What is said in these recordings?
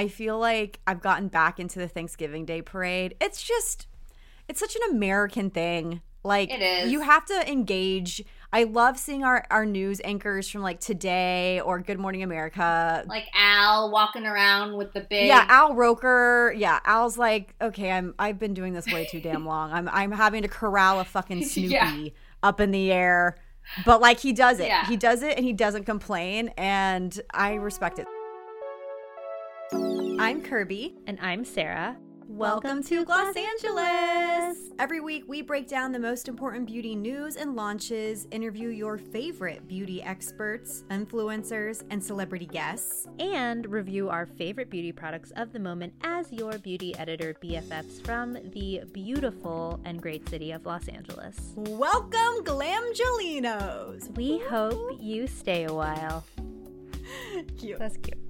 I feel like I've gotten back into the Thanksgiving Day parade. It's just, it's such an American thing. Like, It is. you have to engage. I love seeing our, our news anchors from like Today or Good Morning America. Like Al walking around with the big. Yeah, Al Roker. Yeah, Al's like, okay, I'm I've been doing this way too damn long. I'm I'm having to corral a fucking Snoopy Yeah. up in the air. But like he does it. Yeah. He does it and he doesn't complain and I respect it. I'm Kirby. And I'm Sarah. Welcome to Gloss Angeles. Every week we break down the most important beauty news and launches, interview your favorite beauty experts, influencers, and celebrity guests. And review our favorite beauty products of the moment as your beauty editor BFFs from the beautiful and great city of Los Angeles. Welcome, Glamgelinos. We hope you stay a while. Cute. That's cute.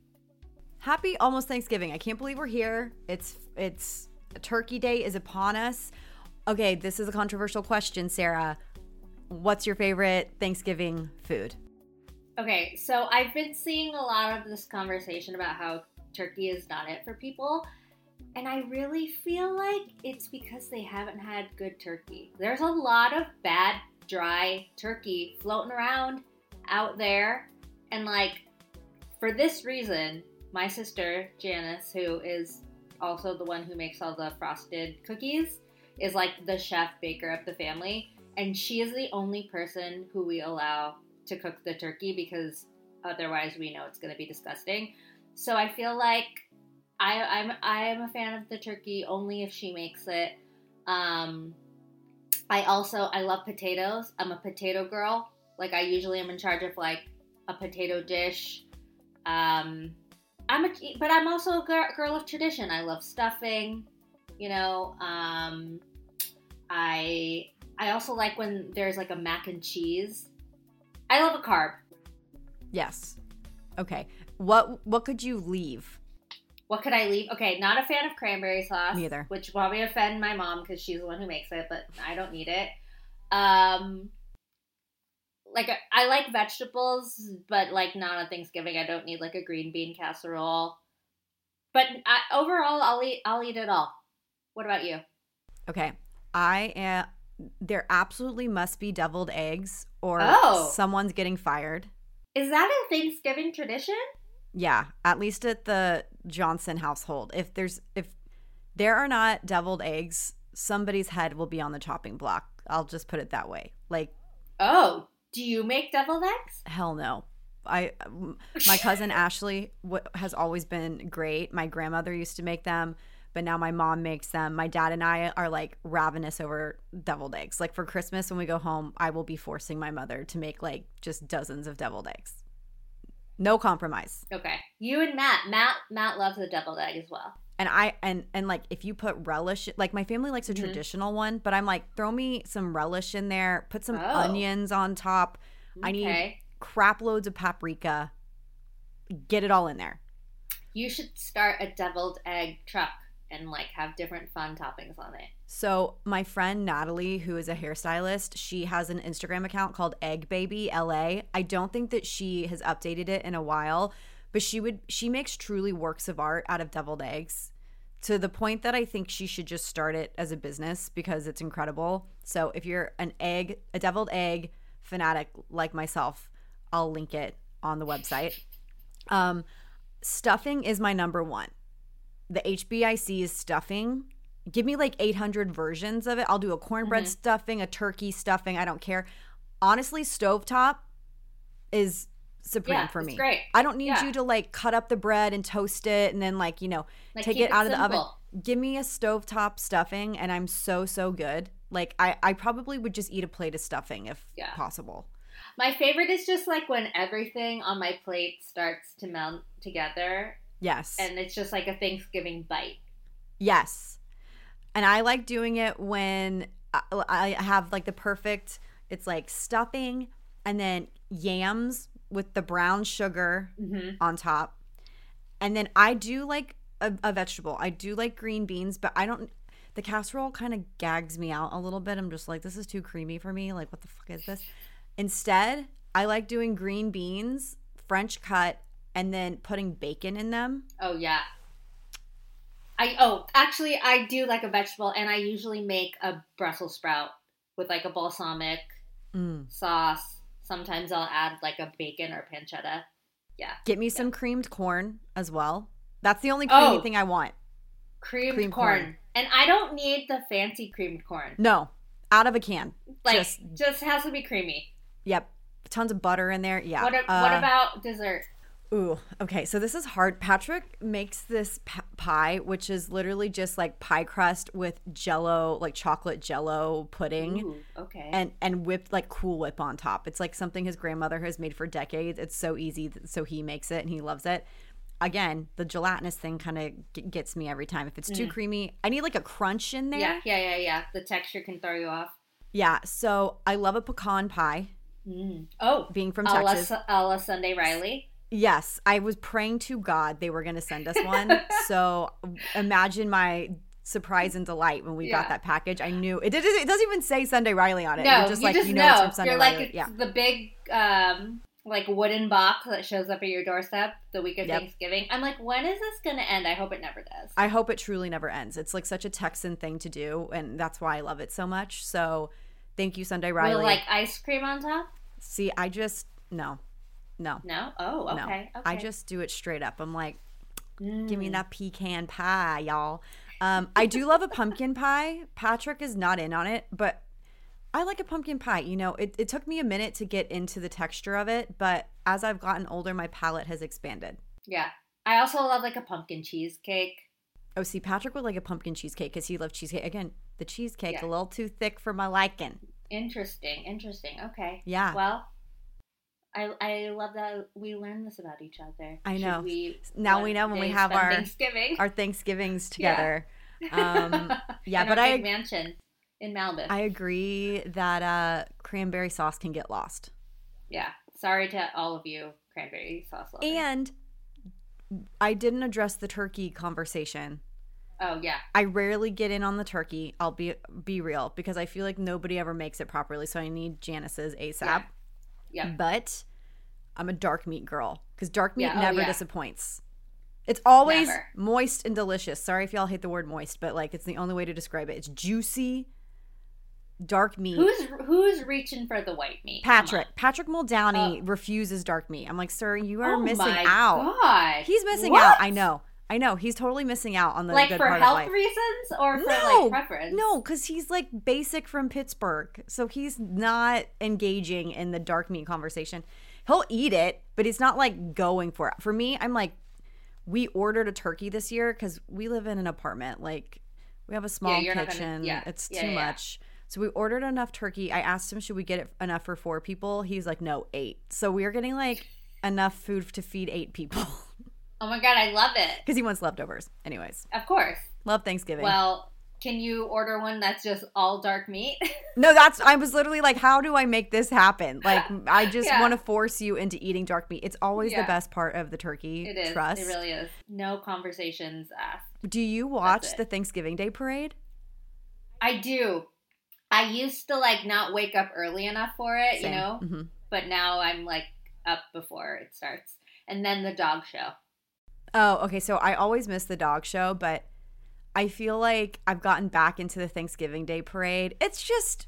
Happy almost Thanksgiving. I can't believe we're here. It's it's Turkey Day is upon us. Okay, this is a controversial question, Sarah. What's your favorite Thanksgiving food? Okay, so I've been seeing a lot of this conversation about how turkey is not it for people. And I really feel like it's because they haven't had good turkey. There's a lot of bad, dry turkey floating around out there. And, like, for this reason, my sister, Janice, who is also the one who makes all the frosted cookies, is like the chef baker of the family. And she is the only person who we allow to cook the turkey because otherwise we know it's going to be disgusting. So I feel like I, I'm I am a fan of the turkey only if she makes it. Um, I also I love potatoes. I'm a potato girl. Like I usually am in charge of like a potato dish. Um, I'm a but I'm also a girl, girl of tradition. I love stuffing. You know, um, I I also like when there's like a mac and cheese. I love a carb. Yes. Okay. What what could you leave? What could I leave? Okay, not a fan of cranberry sauce. Neither. Which probably offend my mom because she's the one who makes it, but I don't need it. Um, like I like vegetables, but like not on Thanksgiving. I don't need like a green bean casserole. But I, overall, I'll eat. I'll eat it all. What about you? Okay. I am there absolutely must be deviled eggs or Oh. someone's getting fired. Is that a Thanksgiving tradition? Yeah, at least at the Johnson household. If there's if there are not deviled eggs, somebody's head will be on the chopping block. I'll just put it that way. Like Oh, do you make deviled eggs? hell no. I my cousin Ashley w- has always been great. My grandmother used to make them, but now my mom makes them. My dad and I are like ravenous over deviled eggs. Like for Christmas when we go home, I will be forcing my mother to make like just dozens of deviled eggs. No compromise. Okay, you and Matt. Matt Matt loves the deviled egg as well. And I and and like if you put relish like my family likes a Mhm. traditional one, but I'm like throw me some relish in there, put some Oh. onions on top. I need crap loads of paprika. Get it all in there. You should start a deviled egg truck and like have different fun toppings on it. So my friend Natalie, who is a hairstylist, she has an Instagram account called Egg Baby LA. I don't think that she has updated it in a while, but she would she makes truly works of art out of deviled eggs to the point that I think she should just start it as a business because it's incredible. So if you're an egg, a deviled egg fanatic like myself, I'll link it on the website. Um, stuffing is my number one. The HBIC is stuffing. Give me like 800 versions of it. I'll do a cornbread stuffing, a turkey stuffing. I don't care. Honestly, stovetop is supreme Yeah, for me. great. I don't need Yeah. you to like cut up the bread and toast it and then like, you know, Like, take keep it out of the oven. Give me a stovetop stuffing and I'm so so good. Like I I probably would just eat a plate of stuffing if Yeah. possible. My favorite is just like when everything on my plate starts to melt together Yes. and it's just like a Thanksgiving bite. Yes. And I like doing it when I- I have like the perfect, it's like stuffing and then yams with the brown sugar Mm-hmm. on top. And then I do like a, a vegetable. I do like green beans, but I don't, the casserole kind of gags me out a little bit. I'm just like, this is too creamy for me. Like, what the fuck is this? Instead, I like doing green beans, French cut, and then putting bacon in them. Oh yeah. I oh actually I do like a vegetable and I usually make a Brussels sprout with like a balsamic Mm. sauce. Sometimes I'll add like a bacon or pancetta. Yeah. Get me some creamed corn as well. That's the only creamy Oh. thing I want. Creamed Creamed corn. corn. And I don't need the fancy creamed corn. No, out of a can. Like Just- just, has to be creamy. Yep. Tons of butter in there. Yeah. What a- what Uh, about dessert? Ooh, okay. So this is hard. Patrick makes this p- pie, which is literally just like pie crust with jello, like chocolate jello pudding. Ooh, okay. And and whipped like Cool Whip on top. It's like something his grandmother has made for decades. It's so easy, so he makes it and he loves it. Again, the gelatinous thing kind of g- gets me every time. If it's too creamy, I need like a crunch in there. Mm. yeah, yeah, yeah, yeah. The texture can throw you off. Yeah, So I love a pecan pie. Mm. Oh, Being from a la, Texas. A la Sunday Riley. Yes, I was praying to God they were going to send us one. so imagine my surprise and delight when we Yeah. got that package. I knew it did. It doesn't even say Sunday Riley on it. No, You're just you like just you know. know, it's from Sunday You're like Riley. it's yeah, the big um like wooden box that shows up at your doorstep the week of Yep. Thanksgiving. I'm like, when is this gonna end? I hope it never does. I hope it truly never ends. It's like such a Texan thing to do, and that's why I love it so much. So thank you, Sunday Riley. Will like ice cream on top? See, I just no, no, No. Oh, okay. no. okay. I just do it straight up. I'm like, Give me Mm. that pecan pie, y'all. Um, I do love a pumpkin pie. Patrick is not in on it, but I like a pumpkin pie. You know, it, it took me a minute to get into the texture of it, but as I've gotten older, my palate has expanded. Yeah. I also love like a pumpkin cheesecake. Oh, see, Patrick would like a pumpkin cheesecake because he loved cheesecake. Again, the cheesecake Yeah. a little too thick for my liking. Interesting. Interesting. Okay. Yeah. Well, I I love that we learn this about each other. I Should know. we Now we know when we have our- Thanksgiving. Our Thanksgivings Yeah. together. Um, yeah, but I mansion in Malibu. I agree that uh, cranberry sauce can get lost. yeah. Sorry to all of you cranberry sauce lovers. And I didn't address the turkey conversation. oh yeah. I rarely get in on the turkey. I'll be be real because I feel like nobody ever makes it properly. So I need Janice's ASAP. Yeah. Yep. But I'm a dark meat girl because dark meat Yeah, oh, never yeah. disappoints. It's always Never. moist and delicious. Sorry if y'all hate the word moist, but like it's the only way to describe it. It's juicy, dark meat. Who's who's reaching for the white meat? Patrick? Patrick Muldowney Oh. refuses dark meat. I'm like, sir, you are Oh missing my out. God. He's missing What? out. I know. I know. He's totally missing out on the Like good for part health of life. reasons or for No, like preference? No, because he's like basic from Pittsburgh. So he's not engaging in the dark meat conversation. He'll eat it, but he's not like going for it. For me, I'm like, we ordered a turkey this year because we live in an apartment. Like, we have a small you're not gonna- kitchen. yeah, It's yeah, too yeah, yeah. much. So we ordered enough turkey. I asked him, should we get it enough for four people? He's like, no, eight. So we are getting like enough food to feed eight people Oh my god, I love it. because he wants leftovers. Anyways, Of course. love Thanksgiving. Well, can you order one that's just all dark meat? No, that's I was literally like, how do I make this happen? Like, I just Yeah. want to force you into eating dark meat. It's always Yeah. the best part of the turkey. it is. Trust. It really is. No conversations asked. do you watch the Thanksgiving Day parade? I do. I used to like not wake up early enough for it, you Same. know, Mhm. but now I'm like up before it starts. And then the dog show. Oh, okay. So I always miss the dog show, but I feel like I've gotten back into the Thanksgiving Day parade. It's just,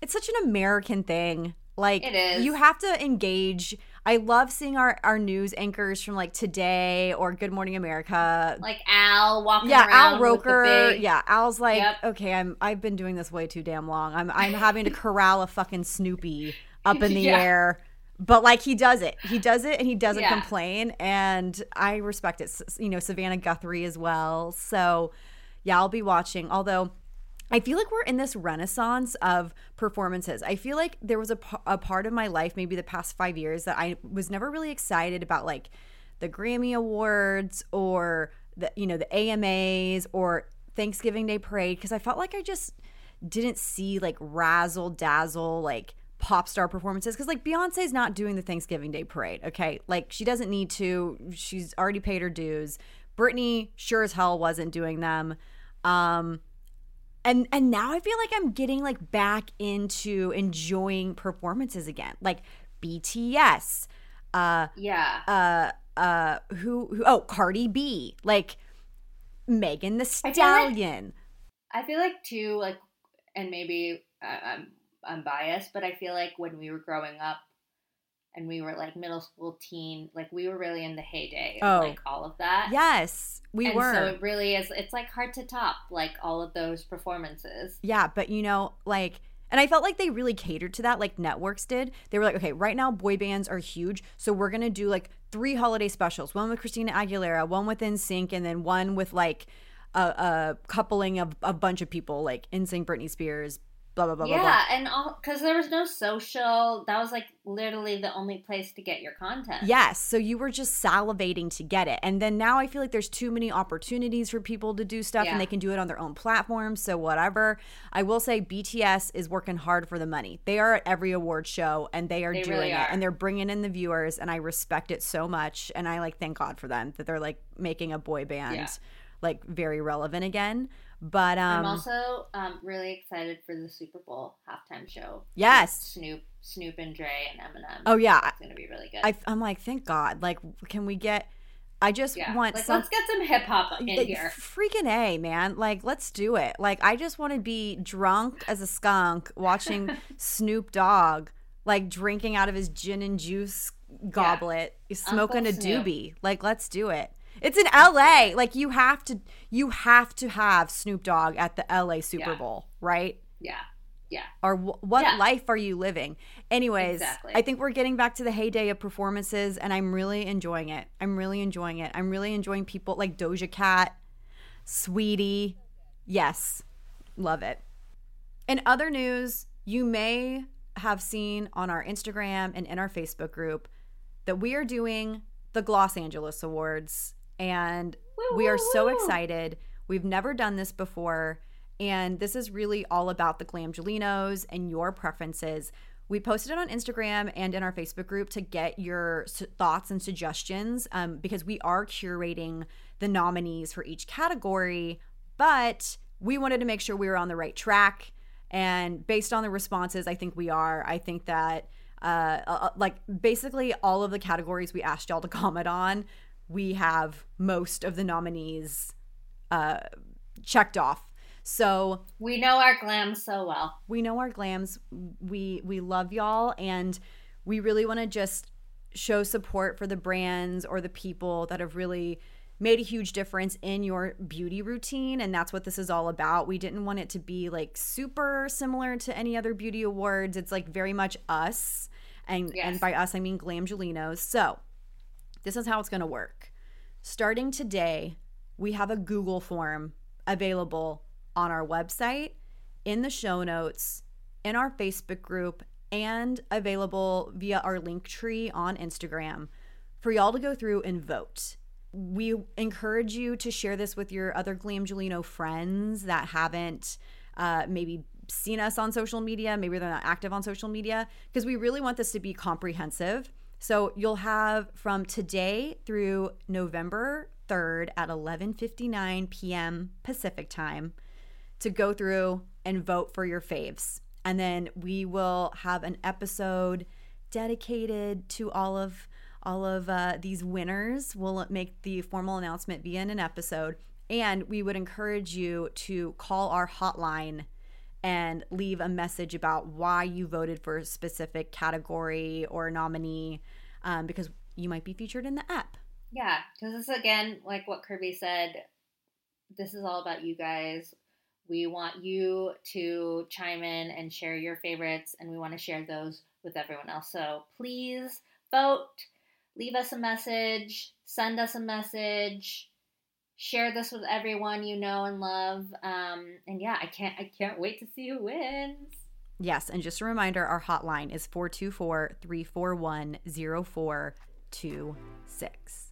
it's such an American thing. Like, It is. you have to engage. I love seeing our, our news anchors from like Today or Good Morning America. Like Al walking yeah, around Al with the Roker. big- Yeah, Al's like, Yep. okay, I'm I've been doing this way too damn long. I'm I'm having to corral a fucking Snoopy up in the Yeah. air. But like he does it. He does it and he doesn't Yeah. complain. And I respect it. You know, Savannah Guthrie as well. So yeah, I'll be watching. Although I feel like we're in this renaissance of performances. I feel like there was a, p- a part of my life, maybe the past five years, that I was never really excited about like the Grammy Awards or the, you know, the AMAs or Thanksgiving Day Parade because I felt like I just didn't see like razzle dazzle, like pop star performances because like Beyonce's not doing the Thanksgiving Day Parade. Okay. Like she doesn't need to, she's already paid her dues. Britney sure as hell wasn't doing them. Um, and and now I feel like I'm getting like back into enjoying performances again, like BTS, uh, Yeah. uh, uh, who who oh Cardi B, like Megan the feel like- Stallion. I feel like too, like, and maybe I, I'm I'm biased, but I feel like when we were growing up and we were like middle school, teen, like we were really in the heyday of Oh. like all of that. yes, we and were. so it really is. It's like hard to top like all of those performances. Yeah, but you know, like, and I felt like they really catered to that, like networks did. They were like, okay, right now boy bands are huge, so we're gonna do like three holiday specials: one with Christina Aguilera, one with NSYNC, and then one with like a, a coupling of a bunch of people, like NSYNC, Britney Spears, blah blah blah blah blah. yeah, and all because there was no social. That was like literally the only place to get your content. Yes, so you were just salivating to get it. And then now I feel like there's too many opportunities for people to do stuff Yeah. and they can do it on their own platforms. So whatever. I will say BTS is working hard for the money. They are at every award show and they are They doing really it are. and they're bringing in the viewers and I respect it so much and I like thank God for them that they're like making a boy band Yeah. like very relevant again. But um I'm also um, really excited for the Super Bowl halftime show. Yes. Snoop, Snoop and Dre and Eminem. oh yeah, it's gonna be really good. I I'm like thank God. Like can we get I just yeah, want like some let's get some hip hop in here. Freaking A, man. Like, let's do it. Like, I just want to be drunk as a skunk watching Snoop Dogg, like, drinking out of his gin and juice goblet, smoking Uncle a Snoop. doobie. Like, let's do it. It's in LA. Like, you have to, you have to have Snoop Dogg at the LA Super Yeah. Bowl, right? Yeah, yeah. or wh- what Yeah. life are you living? Anyways, Exactly. I think we're getting back to the heyday of performances, and I'm really enjoying it. I'm really enjoying it. I'm really enjoying people like Doja Cat, Saweetie. Yes, love it. In other news, you may have seen on our Instagram and in our Facebook group that we are doing the Gloss Angeles Awards, and Woo, we are woo, so woo. excited. We've never done this before, and this is really all about the Glamgelinos and your preferences. We posted it on Instagram and in our Facebook group to get your thoughts and suggestions um, because we are curating the nominees for each category, but we wanted to make sure we were on the right track. And based on the responses, I think we are. I think that, uh, uh, like, basically all of the categories we asked y'all to comment on, we have most of the nominees uh, checked off. So We know our glam so well. we know our glams. We we love y'all, and we really want to just show support for the brands or the people that have really made a huge difference in your beauty routine and that's what this is all about we didn't want it to be like super similar to any other beauty awards it's like very much us and Yes. and by us i mean glamgelinos so this is how it's going to work starting today we have a google form available on our website in the show notes in our facebook group and available via our link tree on instagram for y'all to go through and vote we encourage you to share this with your other Glamgelino friends that haven't uh, maybe seen us on social media. Maybe they're not active on social media because we really want this to be comprehensive. So you'll have from today through November 3rd at 11:59 p.m. Pacific time to go through and vote for your faves. And then we will have an episode dedicated to all of all of uh, these winners. We'll make the formal announcement via an episode, and we would encourage you to call our hotline and leave a message about why you voted for a specific category or nominee, um, because you might be featured in the app. Yeah, because this again, like what Kirby said, this is all about you guys. We want you to chime in and share your favorites, and we want to share those with everyone else. So please vote, leave us a message, send us a message, share this with everyone you know and love. Um, and yeah, I can't I can't wait to see who wins. Yes, and just a reminder our hotline is 424 341 0426.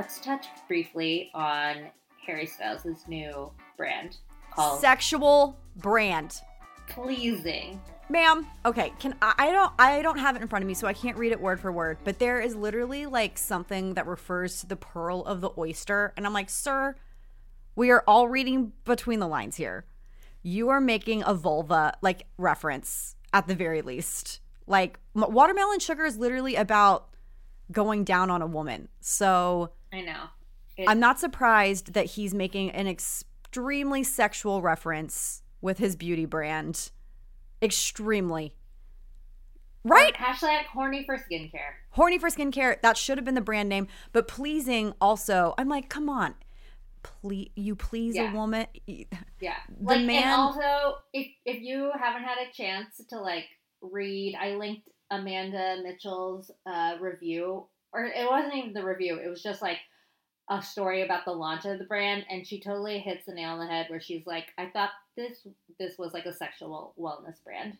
Let's touch briefly on Harry Styles' new brand called Sexual brand. Pleasing. Ma'am, okay, can I, I don't I don't have it in front of me so I can't read it word for word, but there is literally like something that refers to the pearl of the oyster and I'm like, "Sir, we are all reading between the lines here. You are making a vulva like reference at the very least. Like m- watermelon sugar is literally about going down on a woman. So I know. I'm not surprised that he's making an extremely sexual reference with his beauty brand. Extremely. Right? Hashtag horny for skincare. Horny for skincare. That should have been the brand name. But pleasing also. I'm like, come on. Please, you please Yeah. a woman. Yeah. The like man- and also if if you haven't had a chance to like read I linked Amanda Mitchell's uh review or it wasn't even the review, it was just like a story about the launch of the brand and she totally hits the nail on the head where she's like, I thought this this was like a sexual wellness brand.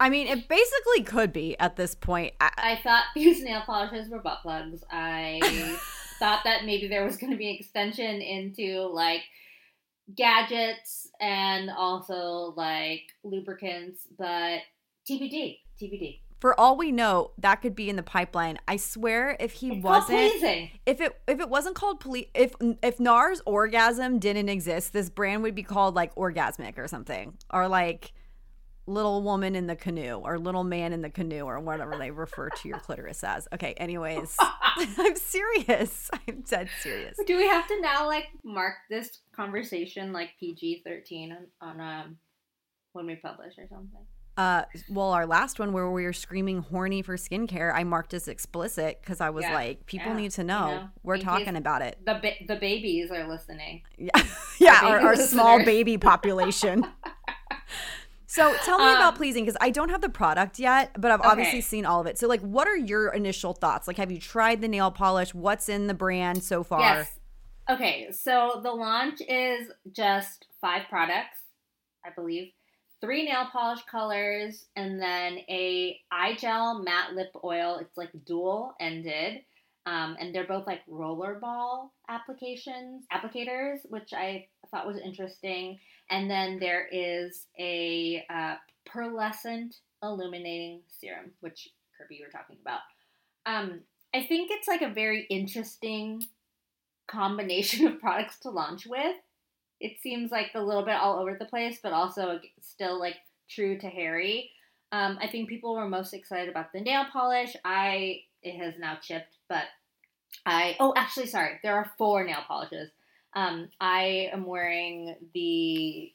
I mean, it basically could be at this point. I, I thought these nail polishes were butt plugs. I thought that maybe there was going to be an extension into like gadgets and also like lubricants, but TBD, TBD. for all we know, that could be in the pipeline. I swear, if he It's wasn't, if it if it wasn't called police, if if NARS orgasm didn't exist, this brand would be called like orgasmic or something, or like little woman in the canoe, or little man in the canoe, or whatever they refer to your clitoris as. Okay, anyways, I'm serious. I'm dead serious. Do we have to now like mark this conversation like PG thirteen on, on um when we publish or something? Uh, well, our last one where we were screaming horny for skincare, I marked as explicit because I was Yeah, like, people yeah, need to you know, know, we're in talking about it. The ba- the babies are listening. Yeah, yeah, Our our, small baby population. so tell me Um, about pleasing because I don't have the product yet, but I've obviously seen all of it. So like, what are your initial thoughts? Like, have you tried the nail polish? What's in the brand so far? Yes. Okay, so the launch is just five products, I believe. Three nail polish colors, and then a eye gel matte lip oil. It's like dual ended. Um, and they're both like roller ball applications, applicators, which I thought was interesting. And then there is a uh, pearlescent illuminating serum, which Kirby you were talking about. Um, I think it's like a very interesting combination of products to launch with. It seems like a little bit all over the place, but also still like true to Harry. Um, I think people were most excited about the nail polish. I it has now chipped, but I oh actually sorry, there are four nail polishes. Um, I am wearing the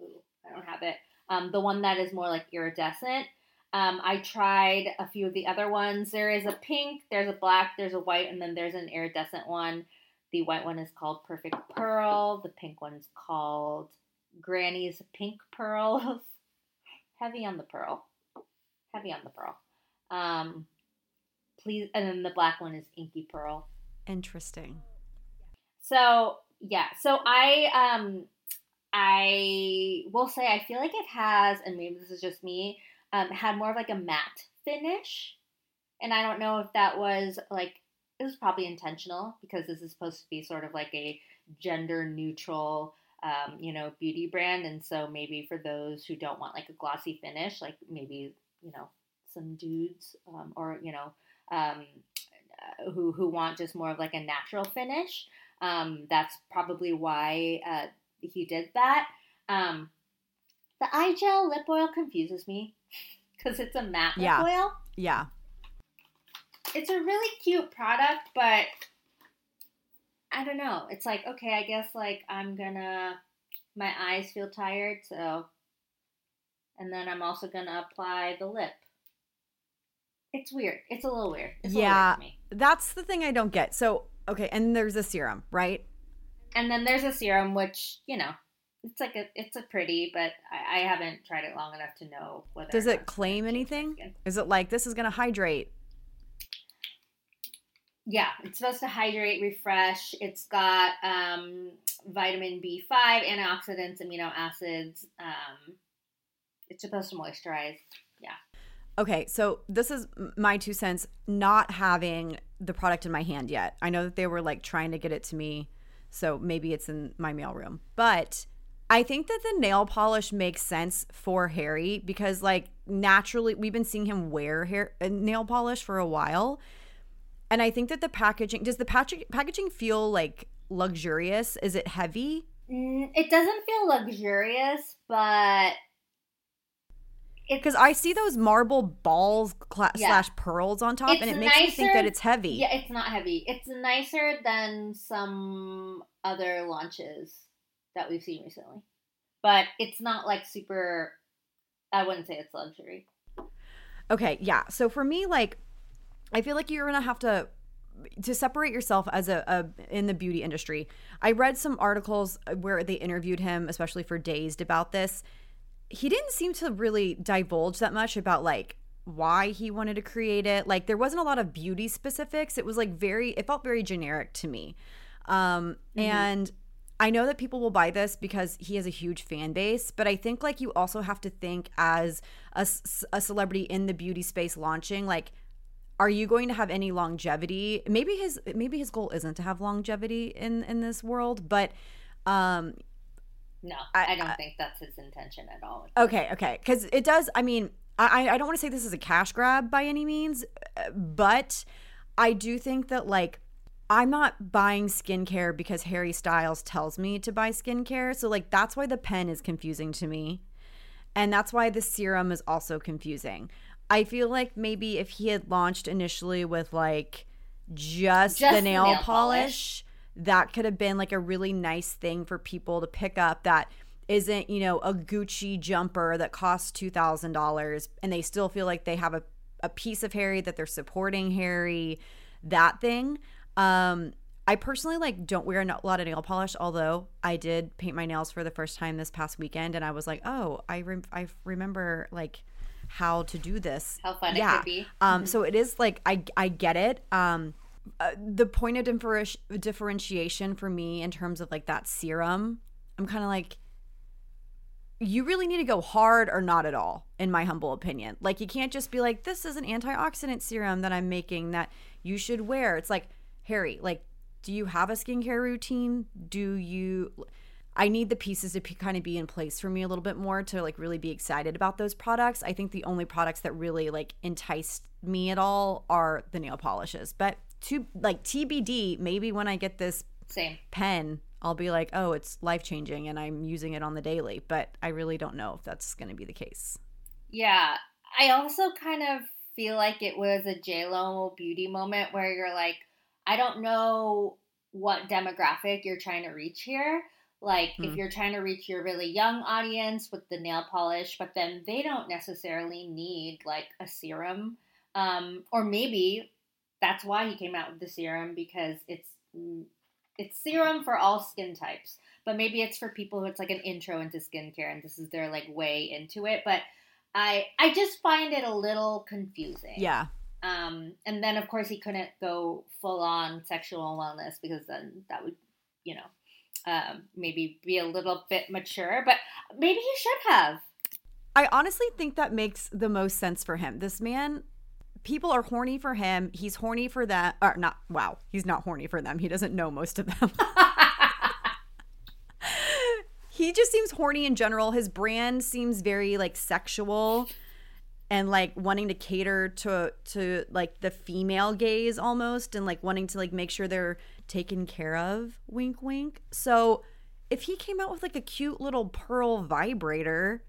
ooh, I don't have it. Um, the one that is more like iridescent. Um, I tried a few of the other ones. There is a pink, there's a black, there's a white, and then there's an iridescent one. The white one is called Perfect Pearl. The pink one's called Granny's Pink Pearls. Heavy on the pearl. Heavy on the pearl. Um, please, and then the black one is Inky Pearl. Interesting. So yeah, so I um I will say I feel like it has, and maybe this is just me, um, had more of like a matte finish, and I don't know if that was like it was probably intentional because this is supposed to be sort of like a gender neutral. Um, you know, beauty brand, and so maybe for those who don't want like a glossy finish, like maybe you know some dudes, um, or you know, um, uh, who who want just more of like a natural finish. Um, that's probably why uh, he did that. Um, the eye gel lip oil confuses me because it's a matte lip Yeah. oil. Yeah. It's a really cute product, but I don't know. It's like okay, I guess like I'm gonna my eyes feel tired, so. And then I'm also gonna apply the lip. It's weird. It's a little weird. It's yeah, a little weird to me. that's the thing I don't get. So okay, and there's a serum, right? And then there's a serum, which you know, it's like a it's a pretty, but I, I haven't tried it long enough to know whether. Does it claim gonna change my anything? Is it like this is gonna hydrate? Yeah, it's supposed to hydrate, refresh. It's got um, vitamin B5, antioxidants, amino acids. Um, it's supposed to moisturize. Yeah. Okay, so this is my two cents. Not having the product in my hand yet. I know that they were like trying to get it to me, so maybe it's in my mailroom. But I think that the nail polish makes sense for Harry because, like, naturally, we've been seeing him wear hair uh, nail polish for a while, and I think that the packaging does the packaging packaging feel like luxurious? Is it heavy? Mm, it doesn't feel luxurious, but Because I see those marble balls cla- Yeah. slash pearls on top, and it makes me think that it's heavy. yeah, it's not heavy. It's nicer than some other launches that we've seen recently, but it's not like super. I wouldn't say it's luxury. Okay, yeah. So for me, like, I feel like you're gonna have to to separate yourself as a, a in the beauty industry. I read some articles where they interviewed him, especially for Dazed, about this. He didn't seem to really divulge that much about like why he wanted to create it. Like there wasn't a lot of beauty specifics. It was like very it felt very generic to me. Um and I know that people will buy this because he has a huge fan base, but I think like you also have to think as a, a celebrity in the beauty space launching like are you going to have any longevity? Maybe his maybe his goal isn't to have longevity in in this world, but um No, I- I, don't I- think that's his intention at all. Okay, okay, because it does. I mean, I I don't want to say this is a cash grab by any means, but I do think that like I'm not buying skincare because Harry Styles tells me to buy skincare. So like that's why the pen is confusing to me, and that's why the serum is also confusing. I feel like maybe if he had launched initially with like just, Just the nail, nail polish, polish. that could have been like a really nice thing for people to pick up that isn't, you know, a Gucci jumper that costs $2,000 and they still feel like they have a, a piece of Harry that they're supporting Harry, that thing. Um, I personally like don't wear a lot of nail polish, although I did paint my nails for the first time this past weekend, and I was like, oh, I rem- I remember like how to do this. How fun yeah. it could be. Um, so it is like I I get it. Um, uh, the point of differ- differentiation for me in terms of like that serum, I'm kind of like, you really need to go hard or not at all, in my humble opinion. Like you can't just be like, this is an antioxidant serum that I'm making that you should wear. It's like Harry, like, do you have a skincare routine? Do you? I need the pieces to p- kind of be in place for me a little bit more to like really be excited about those products. I think the only products that really like enticed me at all are the nail polishes. But to like TBD, maybe when I get this Same. pen, I'll be like, oh, it's life changing and I'm using it on the daily. But I really don't know if that's going to be the case. Yeah. I also kind of feel like it was a JLo beauty moment where you're like, I don't know what demographic you're trying to reach here. Like, Hmm. if you're trying to reach your really young audience with the nail polish, but then they don't necessarily need like a serum. Um, or maybe that's why he came out with the serum because it's mm, it's serum for all skin types. But maybe it's for people who it's like an intro into skincare and this is their like way into it. But I I just find it a little confusing. Yeah. Um, and then of course he couldn't go full on sexual wellness because then that would, you know, um, maybe be a little bit mature. But maybe he should have. I honestly think that makes the most sense for him. This man, people are horny for him. He's horny for that. Or not, wow, he's not horny for them. He doesn't know most of them. he just seems horny in general. His brand seems very like sexual and like wanting to cater to to like the female gaze almost and like wanting to like make sure they're taken care of. Wink wink. So if he came out with like a cute little pearl vibrator,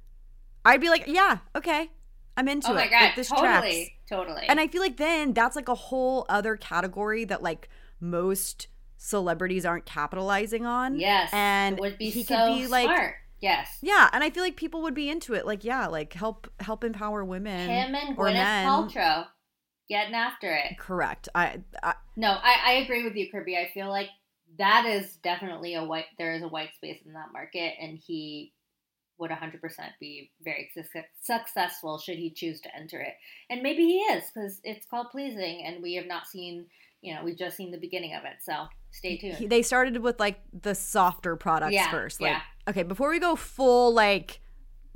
I'd be like, yeah, okay. I'm into oh my it. god, Like, this tracks. totally, totally. And I feel like then that's like a whole other category that like most celebrities aren't capitalizing on. Yes, and it would be he so could be like smart. Yes, yeah, and I feel like people would be into it. Like, yeah, like help help empower women. him and Gwyneth men. Paltrow getting after it. Correct. I, I No, I, I agree with you, Kirby. I feel like that is definitely a white. There is a white space in that market, and he would 100% be very suc- successful should he choose to enter it. And maybe he is because it's called pleasing, and we have not seen. You know, we've just seen the beginning of it. So stay tuned. he- they started with like the softer products Yeah, first. Like, yeah. okay, before we go full like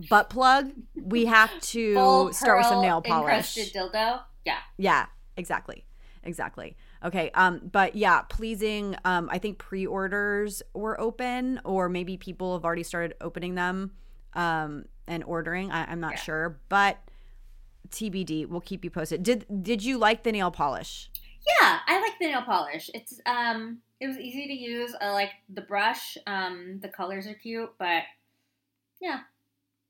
butt plug, we have to start with some nail polish. dildo. Yeah. Yeah, exactly. Exactly. Okay. Um, but yeah, pleasing. Um, I think pre-orders were open, or maybe people have already started opening them, um, and ordering. I, I'm not Yeah. sure, but TBD. We'll keep you posted. Did Did you like the nail polish? Yeah, I like the nail polish. It's um, it was easy to use. I like the brush. Um, the colors are cute, but yeah,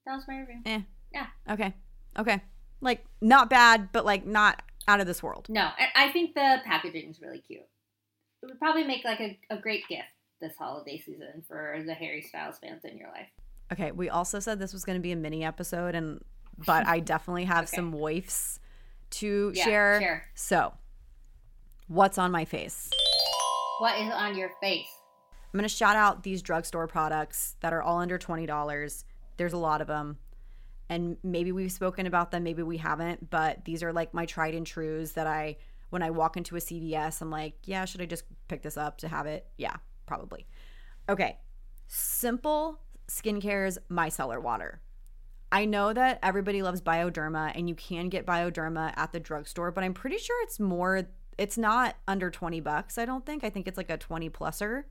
that was my review. Eh. Yeah. Okay. Okay. Like not bad, but like not out of this world. No, I, I think the packaging is really cute. It would probably make like a, a great gift this holiday season for the Harry Styles fans in your life. Okay. We also said this was going to be a mini episode, and but I definitely have Okay. some waifs to Yeah, share. share. So, what's on my face? What is on your face? I'm going to shout out these drugstore products that are all under $20. There's a lot of them. And maybe we've spoken about them, maybe we haven't, but these are like my tried and trues that I, when I walk into a CVS, I'm like, yeah, should I just pick this up to have it? Yeah, probably. Okay. Simple Skincare's micellar water. I know that everybody loves Bioderma and you can get Bioderma at the drugstore, but I'm pretty sure it's more, it's not under 20 bucks, I don't think. I think it's like a 20 pluser.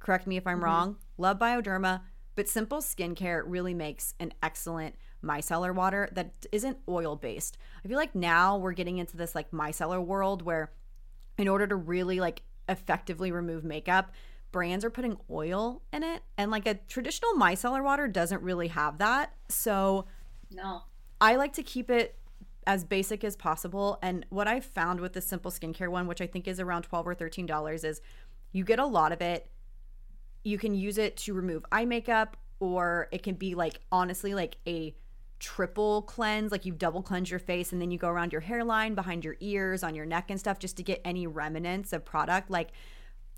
Correct me if I'm mm-hmm. wrong. Love Bioderma, but Simple Skincare really makes an excellent micellar water that isn't oil based. I feel like now we're getting into this like micellar world where in order to really like effectively remove makeup, brands are putting oil in it and like a traditional micellar water doesn't really have that. So No. I like to keep it as basic as possible. And what I've found with the simple skincare one, which I think is around 12 or $13, is you get a lot of it. You can use it to remove eye makeup, or it can be like honestly like a triple cleanse, like you double cleanse your face and then you go around your hairline, behind your ears, on your neck and stuff just to get any remnants of product. Like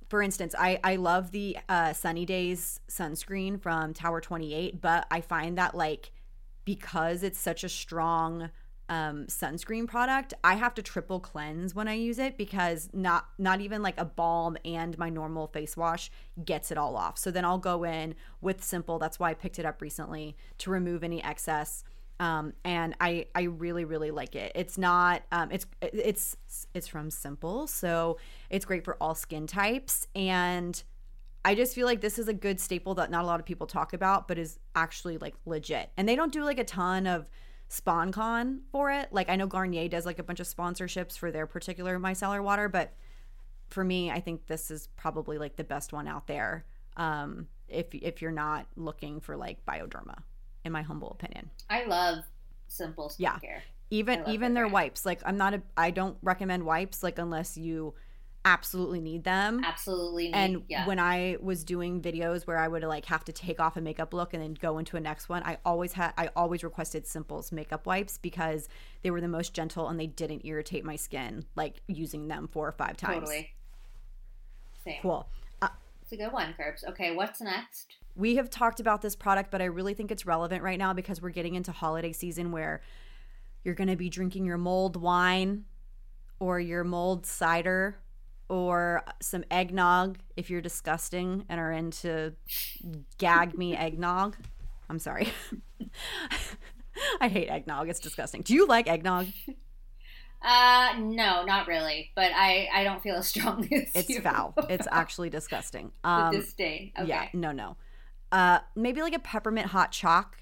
for instance, I, I love the uh, Sunny Days sunscreen from Tower 28, but I find that like because it's such a strong um, sunscreen product, I have to triple cleanse when I use it because not not even like a balm and my normal face wash gets it all off. So then I'll go in with Simple. That's why I picked it up recently to remove any excess. Um, and I I really really like it. It's not um, it's it's it's from Simple, so it's great for all skin types and I just feel like this is a good staple that not a lot of people talk about, but is actually like legit. And they don't do like a ton of sponcon for it. Like I know Garnier does like a bunch of sponsorships for their particular micellar water, but for me, I think this is probably like the best one out there. Um, if if you're not looking for like Bioderma, in my humble opinion. I love simple skincare. Yeah. Even even their their brand. wipes, like I'm not a I don't recommend wipes like unless you absolutely need them. Absolutely. Need, And yeah. when I was doing videos where I would like have to take off a makeup look and then go into a next one, I always had I always requested Simple's makeup wipes because they were the most gentle and they didn't irritate my skin like using them four or five times. totally. Same. Cool. Uh, It's a good one, Curbs. Okay, what's next? we have talked about this product, but I really think it's relevant right now because we're getting into holiday season where you're going to be drinking your mulled wine or your mulled cider or some eggnog if you're disgusting and are into gag me eggnog. I'm sorry. I hate eggnog. It's disgusting. Do you like eggnog? Uh, no, not really. But I, I don't feel as strongly as It's you. foul. It's actually disgusting. Um, disdain. Okay. Yeah, no, no. Uh, maybe like a peppermint hot chalk.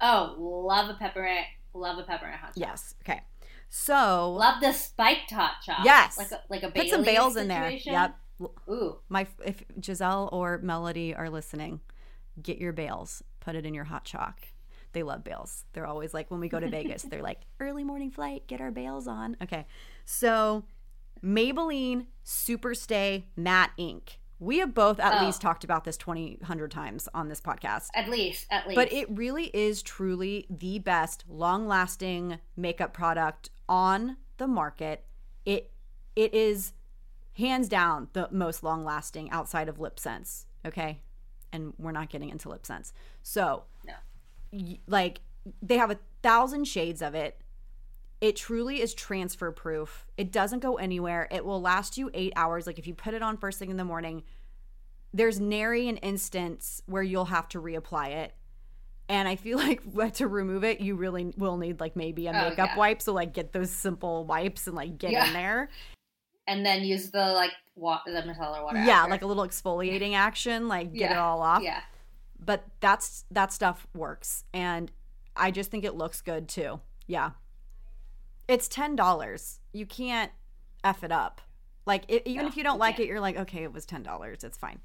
Oh, love a peppermint. Love a peppermint hot chocolate. Yes. Okay. So Love the spiked hot chocolate. Yes. Like a, like a put some bales in there. Yep. Ooh. My if Giselle or Melody are listening, get your bales. Put it in your hot chalk. They love bales. They're always like when we go to Vegas, they're like early morning flight, get our bales on. Okay. So Maybelline Superstay Matte Ink. We have both at Oh. least talked about this 20, 100 times on this podcast. At least, at least. But it really is truly the best long lasting makeup product on the market. It it is hands down the most long lasting outside of LipSense. Okay. And we're not getting into LipSense. So No. y- like they have a thousand shades of it. It truly is transfer proof. It doesn't go anywhere. It will last you eight hours. Like if you put it on first thing in the morning, there's nary an instance where you'll have to reapply it. And I feel like to remove it, you really will need like maybe a Oh, makeup yeah. wipe. So like get those simple wipes and like get Yeah. in there. and then use the like wa- the micellar water. Yeah, after. like a little exfoliating action, like get it all off. yeah. But that's that stuff works, and I just think it looks good too. Yeah, it's ten dollars. You can't f it up. Like it, even No, if you don't you like can't. it, you're like, okay, it was ten dollars. It's fine.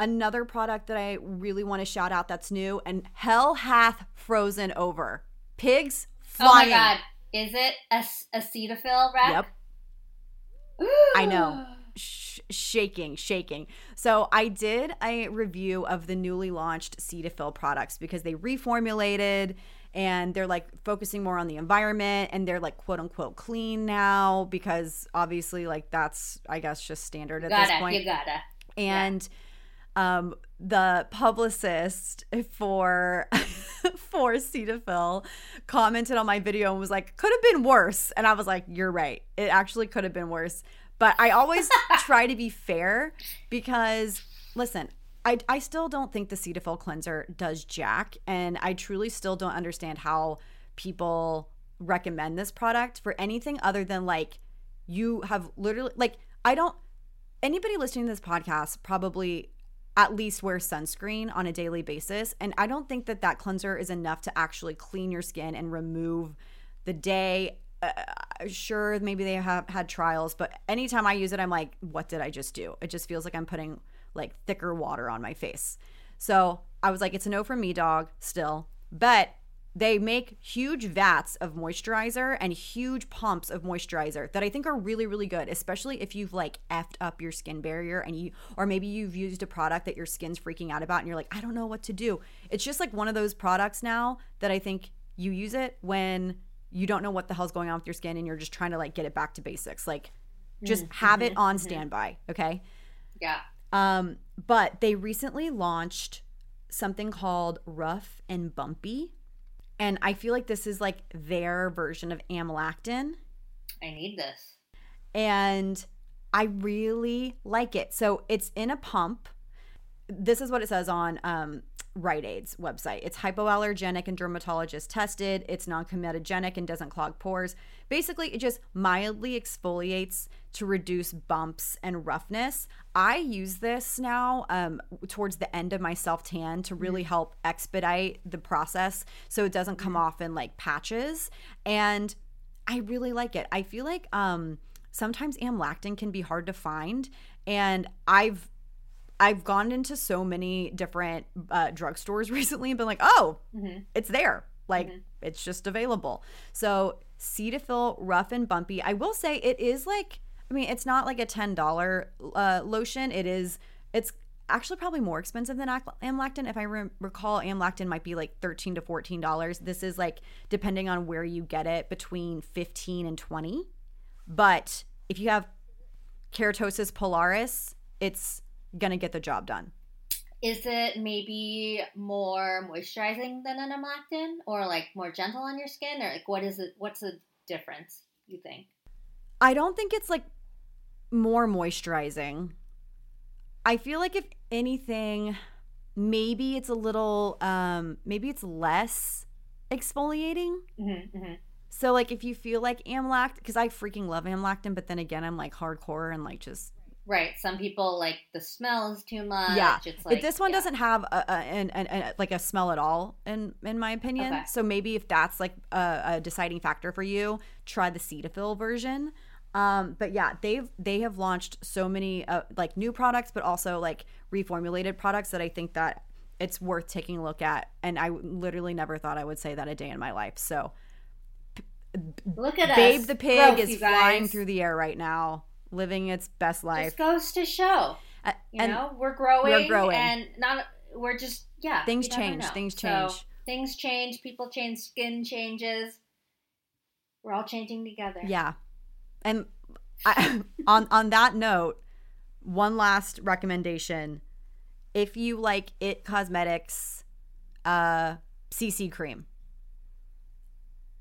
Another product that I really want to shout out that's new and hell hath frozen over. Pigs flying. Oh my god, is it a Cetaphil wrap? Yep. I know. sh- shaking, shaking. So I did a review of the newly launched Cetaphil products because they reformulated and they're like focusing more on the environment and they're like quote unquote clean now because obviously like that's I guess just standard at this gotta, point you gotta. and um, the publicist for for Cetaphil commented on my video and was like, "Could have been worse," and I was like, "You're right. It actually could have been worse." But I always try to be fair because, listen, I I still don't think the Cetaphil cleanser does jack, and I truly still don't understand how people recommend this product for anything other than like you have literally like I don't anybody listening to this podcast probably at least wear sunscreen on a daily basis and i don't think that that cleanser is enough to actually clean your skin and remove the day. Uh, sure maybe they have had trials but anytime i use it i'm like what did i just do? It just feels like i'm putting like thicker water on my face so i was like it's a no from me dog still but they make huge vats of moisturizer and huge pumps of moisturizer that I think are really, really good, especially if you've like effed up your skin barrier and you, or maybe you've used a product that your skin's freaking out about and you're like, I don't know what to do. It's just like one of those products now that I think you use it when you don't know what the hell's going on with your skin and you're just trying to like get it back to basics. Like just mm-hmm. have it mm-hmm. on mm-hmm. standby. Okay. Yeah. Um, but they recently launched something called Rough and Bumpy. And I feel like this is like their version of amlactin. I need this. And I really like it. So it's in a pump. This is what it says on um, Rite Aid's website. It's hypoallergenic and dermatologist tested. It's non comedogenic and doesn't clog pores. Basically, it just mildly exfoliates to reduce bumps and roughness. I use this now um, towards the end of my self tan to really help expedite the process so it doesn't come off in like patches. And I really like it. I feel like um, sometimes amlactin can be hard to find, and I've I've gone into so many different uh, drugstores recently and been like, oh, it's there. Like it's just available. So Cetaphil Rough and Bumpy. I will say it is like, I mean, it's not like a ten dollar uh, lotion. It is. It's actually probably more expensive than Ac- amlactin. If I re- recall, amlactin might be like thirteen to fourteen dollars. This is like depending on where you get it, between fifteen and twenty. But if you have keratosis pilaris, it's gonna get the job done. Is it maybe more moisturizing than an amlactin, or like more gentle on your skin, or like what is it? What's the difference? You think? I don't think it's like more moisturizing. I feel like if anything, maybe it's a little, um, maybe it's less exfoliating. Mm-hmm, mm-hmm. So like if you feel like amlact, because I freaking love amlactin, but then again I'm like hardcore and like just Right. Some people like the smell is too much. yeah. It's like this one yeah. doesn't have a, a, an, an, an- like a smell at all in in my opinion. Okay. So maybe if that's like a, a deciding factor for you, try the Cetaphil version. Um, but yeah, they've they have launched so many uh, like new products, but also like reformulated products that I think that it's worth taking a look at. And I literally never thought I would say that a day in my life. So Look at Babe us. the pig Growth, is flying through the air right now, living its best life. Just goes to show. A- You know, we're growing. we're growing. and not. We're just yeah. Things change, things So, change. things change. People change. Skin changes. We're all changing together. Yeah. And I, on on that note, one last recommendation. If you like It Cosmetics uh CC cream.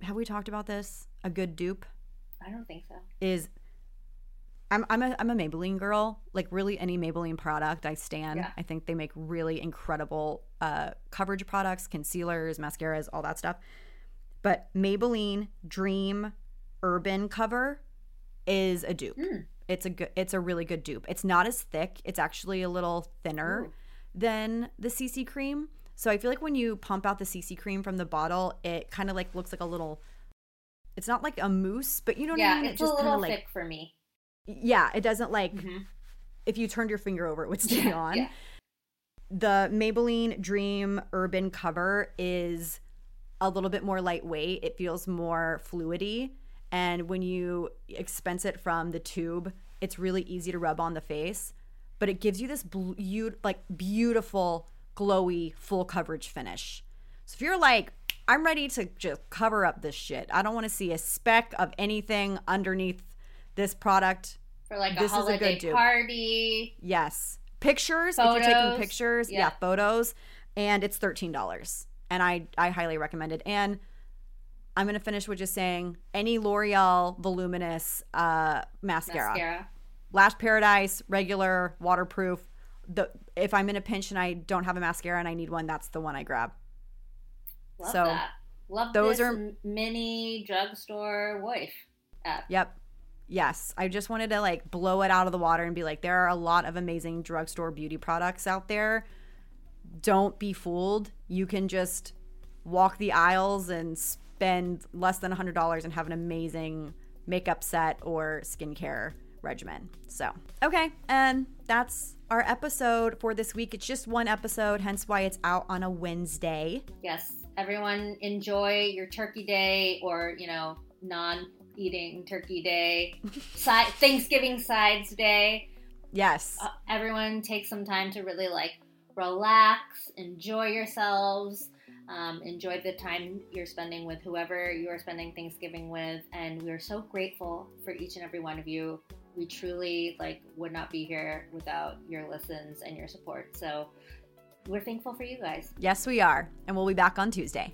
Have we talked about this? A good dupe I don't think so. is I'm I'm a I'm a Maybelline girl. Like really any Maybelline product I stand. Yeah. I think they make really incredible uh coverage products, concealers, mascaras, all that stuff. But Maybelline Dream Urban Cover is a dupe. Hmm. It's a good it's a really good dupe. It's not as thick. It's actually a little thinner Ooh. than the CC cream. So I feel like when you pump out the CC cream from the bottle, it kind of like looks like a little it's not like a mousse, but you know what I yeah, mean? it's it a just kind little of like thick for me. Yeah, it doesn't like Mhm. if you turned your finger over, it would stay on. Yeah. The Maybelline Dream Urban cover is a little bit more lightweight. It feels more fluidy. And when you expense it from the tube, it's really easy to rub on the face. But it gives you this beau- like beautiful, glowy, full coverage finish. So if you're like, I'm ready to just cover up this shit. I don't want to see a speck of anything underneath this product. For like This a is a good holiday party. Yes. Pictures, if you're taking pictures, yeah. yeah. photos. And it's $13. And I, I highly recommend it. And I'm going to finish with just saying any L'Oreal Voluminous uh, mascara. Mascara. Lash Paradise, regular, waterproof. The If I'm in a pinch and I don't have a mascara and I need one, that's the one I grab. Love So, that. Love those are- mini drugstore wife app. Yep. Yes. I just wanted to like blow it out of the water and be like, there are a lot of amazing drugstore beauty products out there. Don't be fooled. You can just walk the aisles and spend less than $100 and have an amazing makeup set or skincare regimen. So, okay. And that's our episode for this week. It's just one episode, hence why it's out on a Wednesday. Yes. Everyone enjoy your turkey day or, you know, non eating turkey day, side, Thanksgiving sides day. Yes. Uh, everyone take some time to really like relax, enjoy yourselves, um, enjoy the time you're spending with whoever you are spending Thanksgiving with. And we're so grateful for each and every one of you. We truly like would not be here without your listens and your support. So we're thankful for you guys. Yes, we are. And we'll be back on Tuesday.